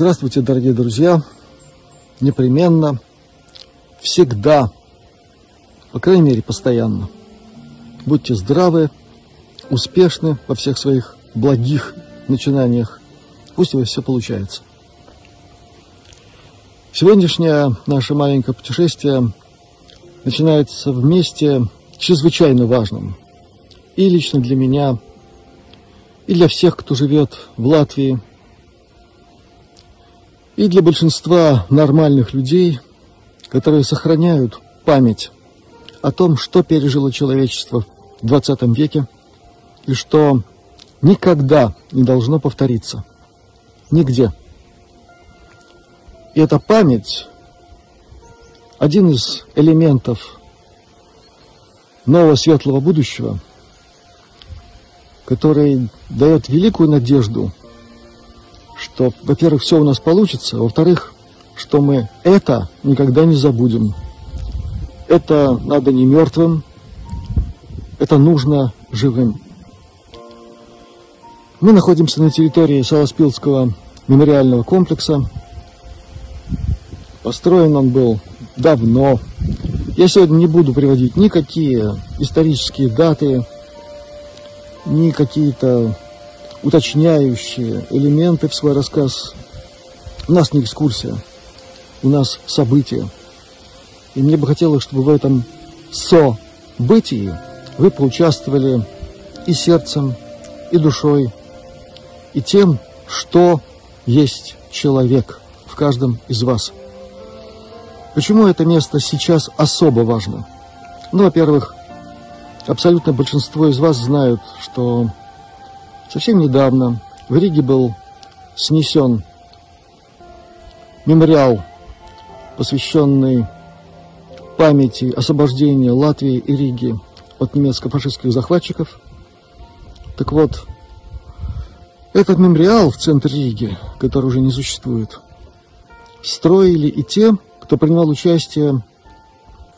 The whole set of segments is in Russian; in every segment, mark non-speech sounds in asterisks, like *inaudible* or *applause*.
Здравствуйте, дорогие друзья! Непременно, всегда, по крайней мере, постоянно. Будьте здравы, успешны во всех своих благих начинаниях. Пусть у вас все получается. Сегодняшнее наше маленькое путешествие начинается в месте чрезвычайно важном. И лично для меня, и для всех, кто живет в Латвии, и для большинства нормальных людей, которые сохраняют память о том, что пережило человечество в 20 веке и что никогда не должно повториться. Нигде. И эта память – один из элементов нового светлого будущего, который дает великую надежду что, во-первых, все у нас получится, во-вторых, что мы это никогда не забудем. Это надо не мертвым, это нужно живым. Мы находимся на территории Саласпилского мемориального комплекса. Построен он был давно. Я сегодня не буду приводить никакие исторические даты, ни какие-то уточняющие элементы в свой рассказ. У нас не экскурсия, у нас событие. И мне бы хотелось, чтобы в этом событии вы поучаствовали и сердцем, и душой, и тем, что есть человек в каждом из вас. Почему это место сейчас особо важно? Ну, во-первых, абсолютно большинство из вас знают, что Совсем недавно в Риге был снесен мемориал, посвященный памяти освобождения Латвии и Риги от немецко-фашистских захватчиков. Так вот, этот мемориал в центре Риги, который уже не существует, строили и те, кто принимал участие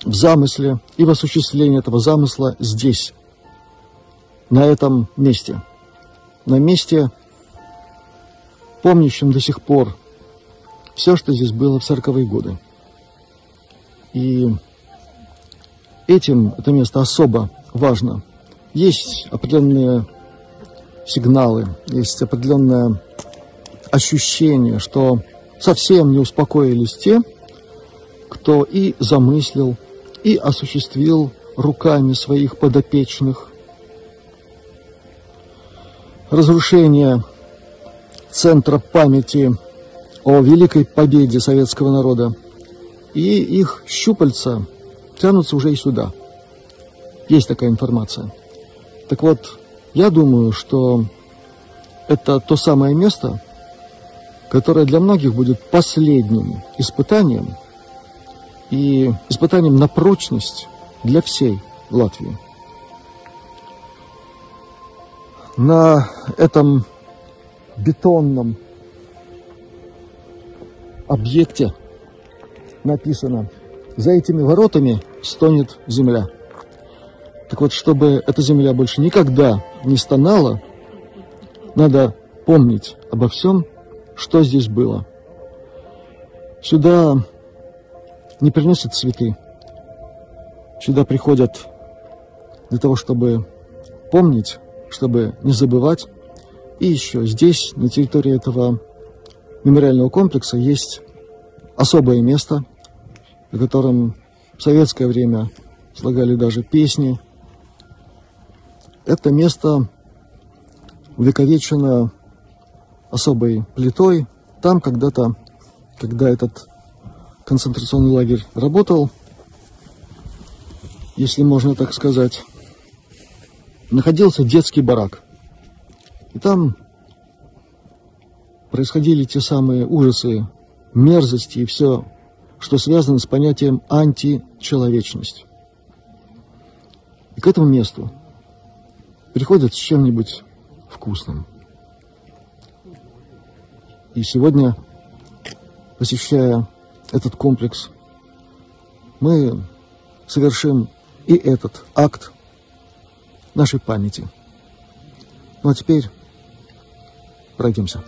в замысле и в осуществлении этого замысла здесь, на этом месте – на месте, помнящем до сих пор все, что здесь было в сороковые годы. И этим это место особо важно. Есть определенные сигналы, есть определенное ощущение, что совсем не успокоились те, кто и замыслил, и осуществил руками своих подопечных разрушение центра памяти о великой победе советского народа. И их щупальца тянутся уже и сюда. Есть такая информация. Так вот, я думаю, что это то самое место, которое для многих будет последним испытанием и испытанием на прочность для всей Латвии. На этом бетонном объекте написано «За этими воротами стонет земля». Так вот, чтобы эта земля больше никогда не стонала, надо помнить обо всем, что здесь было. Сюда не приносят цветы. Сюда приходят для того, чтобы помнить чтобы не забывать. И еще здесь, на территории этого мемориального комплекса, есть особое место, на котором в советское время слагали даже песни. Это место увековечено особой плитой. Там когда-то, когда этот концентрационный лагерь работал, если можно так сказать, находился детский барак. И там происходили те самые ужасы, мерзости и все, что связано с понятием античеловечность. И к этому месту приходят с чем-нибудь вкусным. И сегодня, посещая этот комплекс, мы совершим и этот акт нашей памяти. Ну а теперь пройдемся.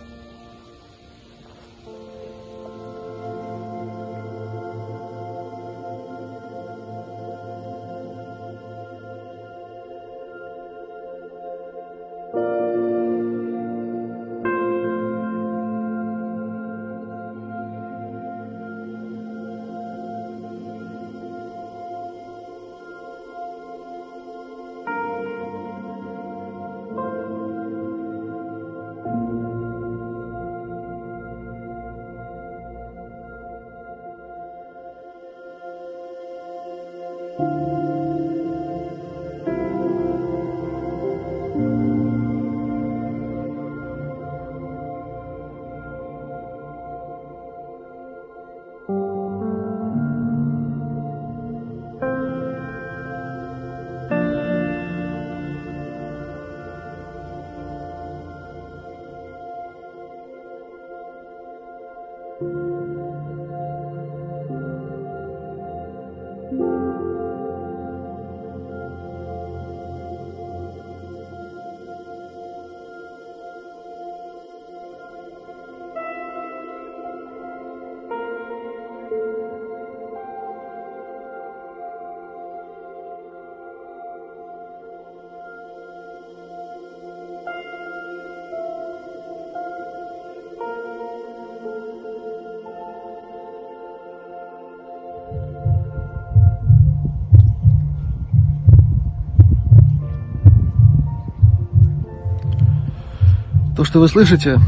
То, что вы слышите,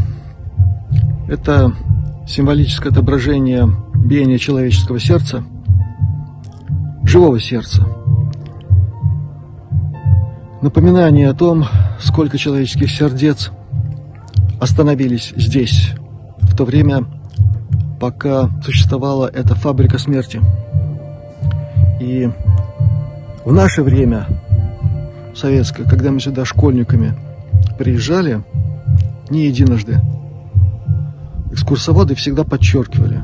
это символическое отображение биения человеческого сердца, живого сердца. Напоминание о том, сколько человеческих сердец остановились здесь, в то время, пока существовала эта фабрика смерти. И в наше время, советское, когда мы сюда школьниками приезжали, не единожды, экскурсоводы всегда подчеркивали,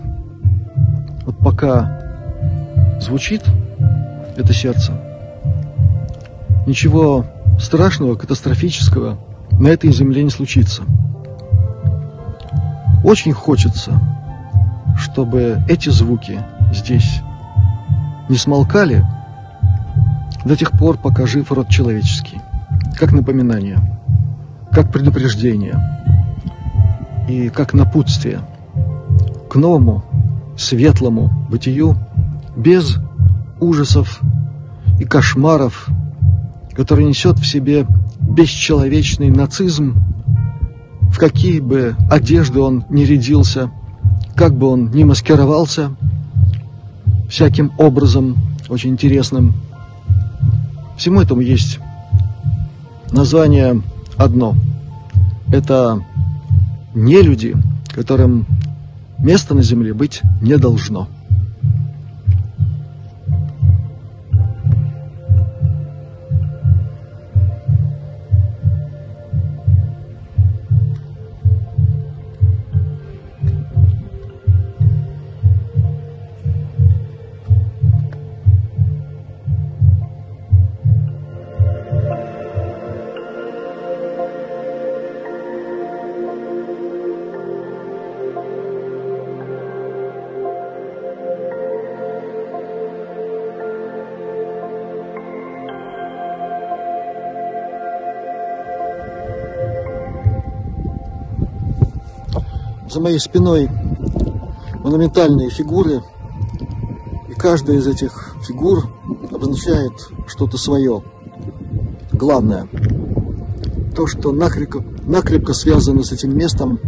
вот пока звучит это сердце, ничего страшного, катастрофического на этой земле не случится. Очень хочется, чтобы эти звуки здесь не смолкали до тех пор, пока жив род человеческий, как напоминание, как предупреждение и как напутствие к новому, светлому бытию без ужасов и кошмаров, который несет в себе бесчеловечный нацизм, в какие бы одежды он ни рядился, как бы он ни маскировался, всяким образом очень интересным. Всему этому есть название одно. Это не люди, которым места на земле быть не должно. Моей спиной монументальные фигуры, и каждая из этих фигур обозначает что-то свое. Главное, то, что накрепко, накрепко связано с этим местом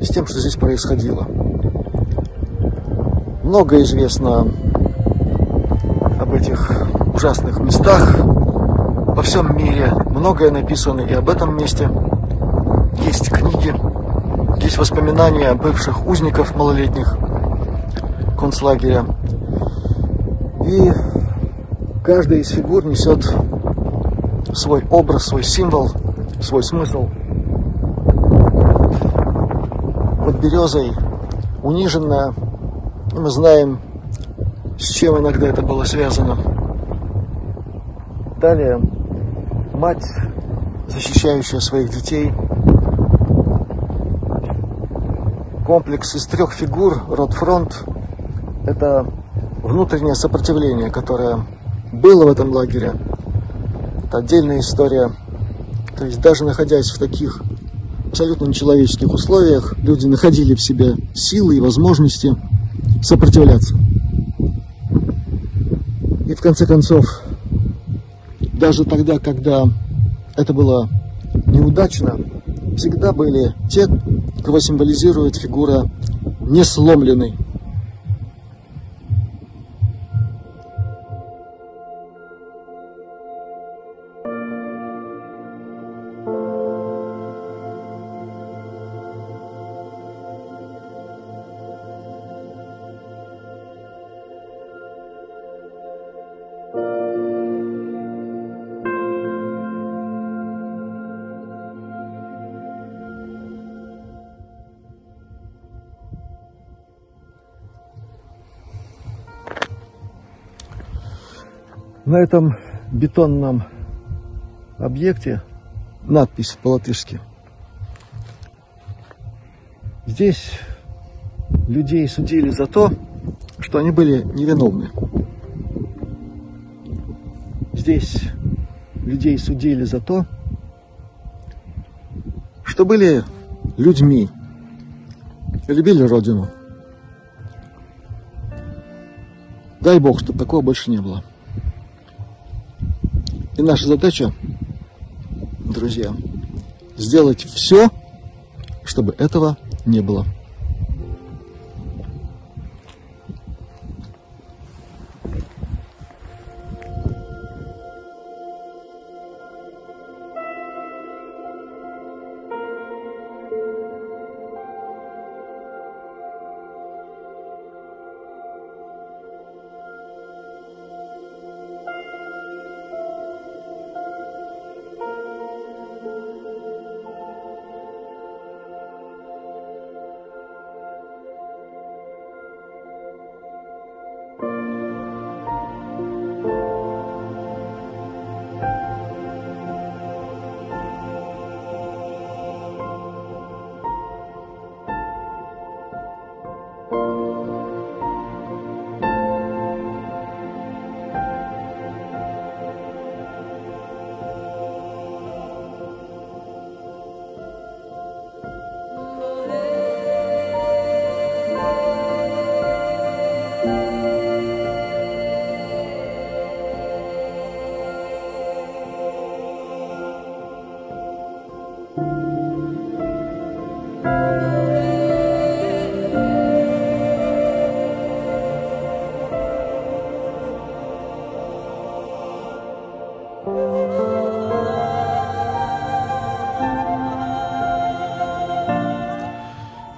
с тем, что здесь происходило. Много известно об этих ужасных местах во всем мире. Многое написано и об этом месте. Есть книги, есть воспоминания бывших узников малолетних концлагеря. И каждая из фигур несет свой образ, свой символ, свой смысл. Под березой униженная, мы знаем, с чем иногда это было связано. Далее мать, защищающая своих детей – комплекс из трех фигур, рот-фронт, это внутреннее сопротивление, которое было в этом лагере. Это отдельная история. То есть даже находясь в таких абсолютно нечеловеческих условиях, люди находили в себе силы и возможности сопротивляться. И в конце концов, даже тогда, когда это было неудачно, всегда были те, кого символизирует фигура несломленной. На этом бетонном объекте надпись по-латышски. Здесь людей судили за то, что они были невиновны. Здесь людей судили за то, что были людьми, любили Родину. Дай Бог, чтобы такого больше не было. И наша задача, друзья, сделать все, чтобы этого не было.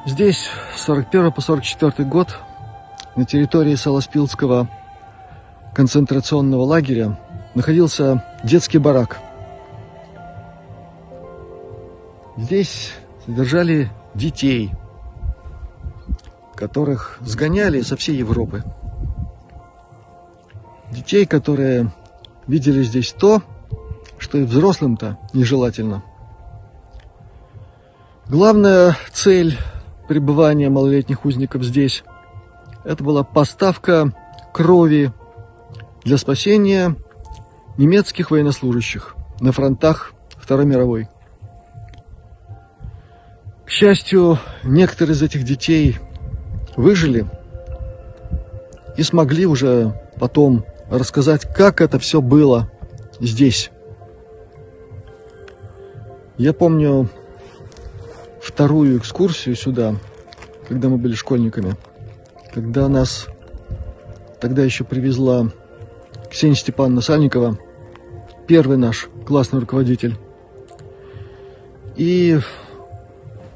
Здесь с 41 по 44 год на территории Солоспилского концентрационного лагеря находился детский барак. Здесь содержали детей, которых сгоняли со всей Европы. Детей, которые видели здесь то, что и взрослым-то нежелательно. Главная цель пребывания малолетних узников здесь, это была поставка крови для спасения немецких военнослужащих на фронтах Второй мировой. К счастью, некоторые из этих детей выжили и смогли уже потом рассказать, как это все было здесь. Я помню, вторую экскурсию сюда, когда мы были школьниками, когда нас тогда еще привезла Ксения Степановна Сальникова, первый наш классный руководитель. И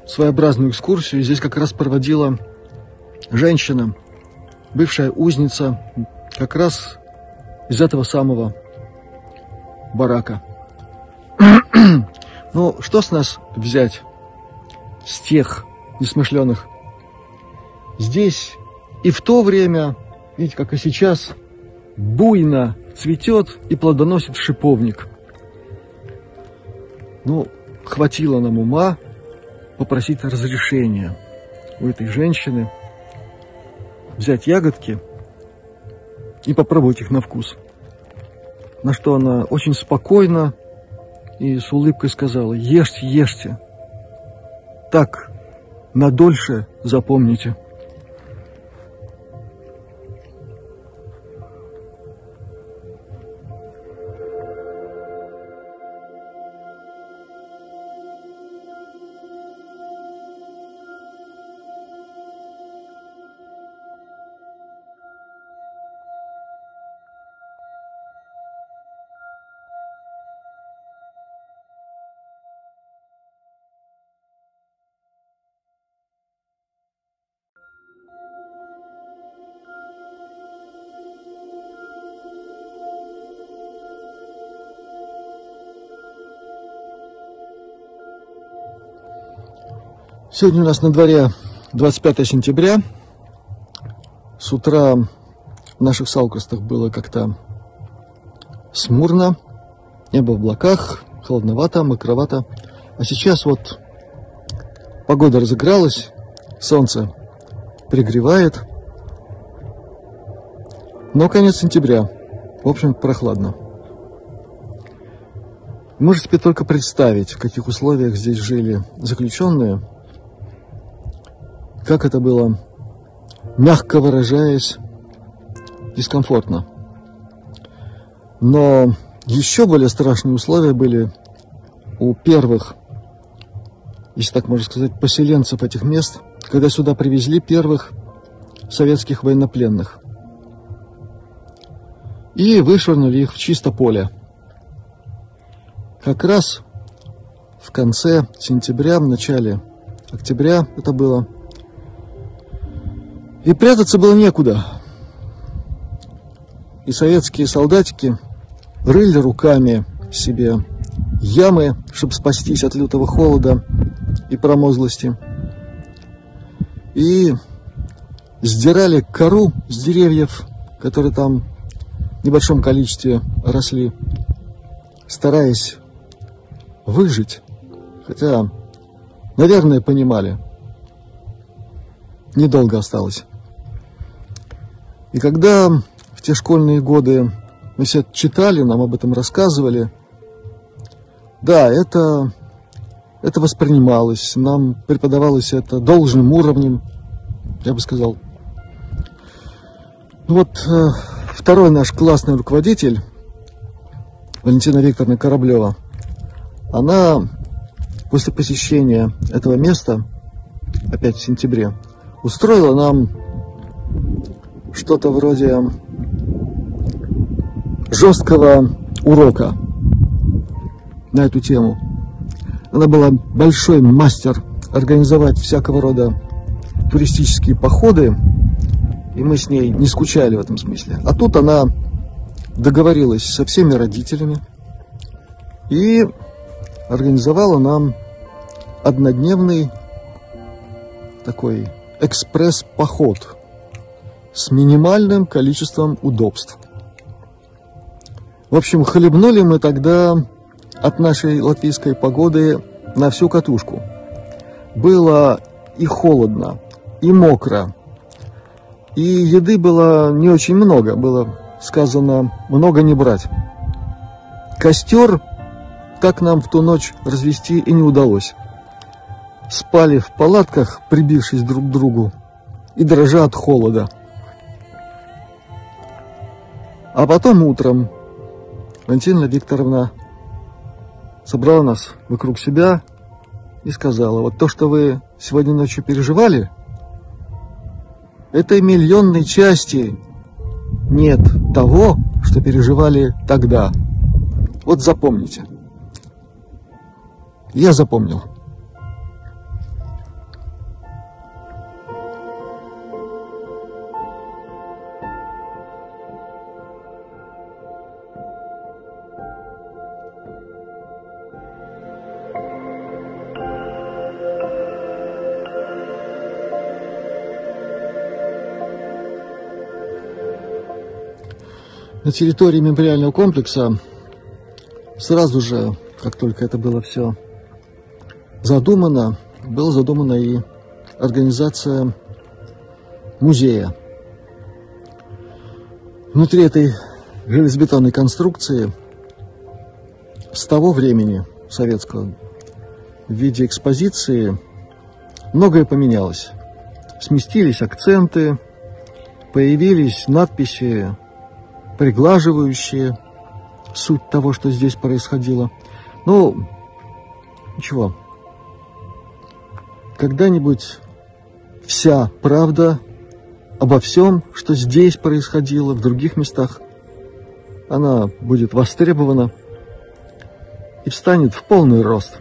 своеобразную экскурсию здесь как раз проводила женщина, бывшая узница, как раз из этого самого барака. *clears throat* ну, что с нас взять? с тех несмышленых. Здесь и в то время, видите, как и сейчас, буйно цветет и плодоносит шиповник. Ну, хватило нам ума попросить разрешения у этой женщины взять ягодки и попробовать их на вкус. На что она очень спокойно и с улыбкой сказала, ешьте, ешьте, так надольше запомните. Сегодня у нас на дворе 25 сентября. С утра в наших Саукростах было как-то смурно, небо в облаках, холодновато, мокровато. А сейчас вот погода разыгралась, солнце пригревает. Но конец сентября, в общем, прохладно. Можете себе только представить, в каких условиях здесь жили заключенные – как это было, мягко выражаясь, дискомфортно. Но еще более страшные условия были у первых если так можно сказать, поселенцев этих мест, когда сюда привезли первых советских военнопленных. И вышвырнули их в чисто поле. Как раз в конце сентября, в начале октября это было. И прятаться было некуда. И советские солдатики рыли руками себе ямы, чтобы спастись от лютого холода и промозглости. И сдирали кору с деревьев, которые там в небольшом количестве росли, стараясь выжить. Хотя, наверное, понимали. Недолго осталось. И когда в те школьные годы мы все читали, нам об этом рассказывали, да, это, это воспринималось, нам преподавалось это должным уровнем, я бы сказал. Вот э, второй наш классный руководитель, Валентина Викторовна Кораблева, она после посещения этого места, опять в сентябре, устроила нам что-то вроде жесткого урока на эту тему. Она была большой мастер организовать всякого рода туристические походы, и мы с ней не скучали в этом смысле. А тут она договорилась со всеми родителями и организовала нам однодневный такой экспресс-поход с минимальным количеством удобств. В общем, хлебнули мы тогда от нашей латвийской погоды на всю катушку. Было и холодно, и мокро, и еды было не очень много, было сказано много не брать. Костер так нам в ту ночь развести и не удалось. Спали в палатках, прибившись друг к другу, и дрожа от холода. А потом утром Валентина Викторовна собрала нас вокруг себя и сказала, вот то, что вы сегодня ночью переживали, этой миллионной части нет того, что переживали тогда. Вот запомните. Я запомнил. На территории мемориального комплекса сразу же, как только это было все задумано, была задумана и организация музея. Внутри этой железобетонной конструкции с того времени советского в виде экспозиции многое поменялось. Сместились акценты, появились надписи приглаживающие суть того, что здесь происходило. Ну, ничего. Когда-нибудь вся правда обо всем, что здесь происходило, в других местах, она будет востребована и встанет в полный рост,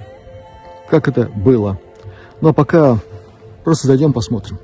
как это было. Но пока просто зайдем посмотрим.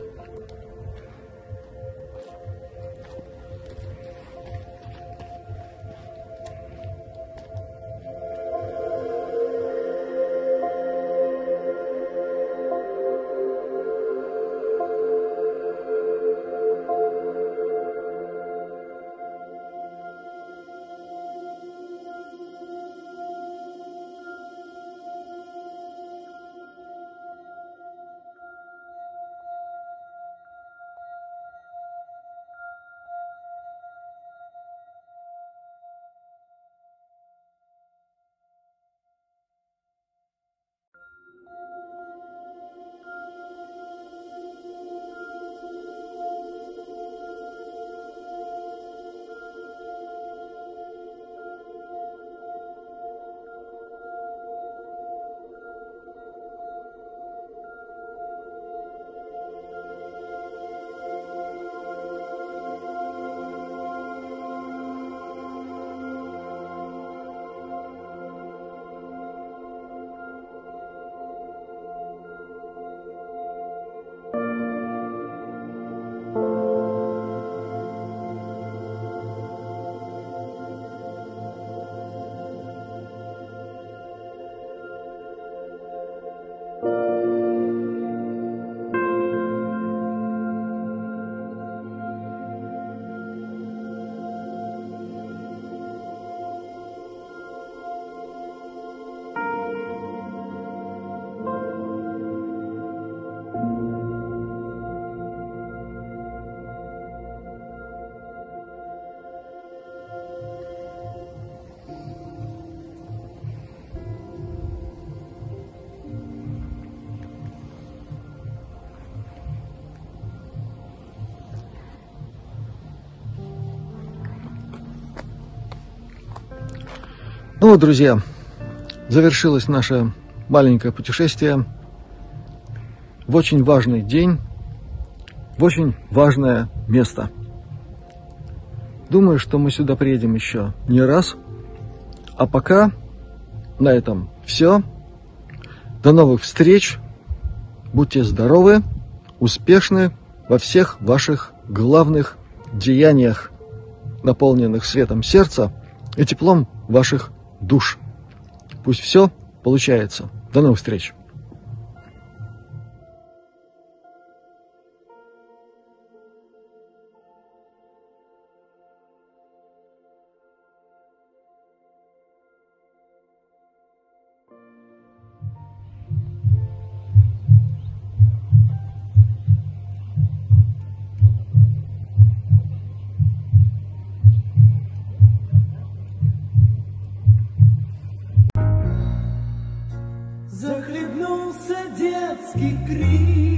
Ну вот, друзья, завершилось наше маленькое путешествие в очень важный день, в очень важное место. Думаю, что мы сюда приедем еще не раз. А пока на этом все. До новых встреч. Будьте здоровы, успешны во всех ваших главных деяниях, наполненных светом сердца и теплом ваших душ. Пусть все получается. До новых встреч! Захлебнулся детский крик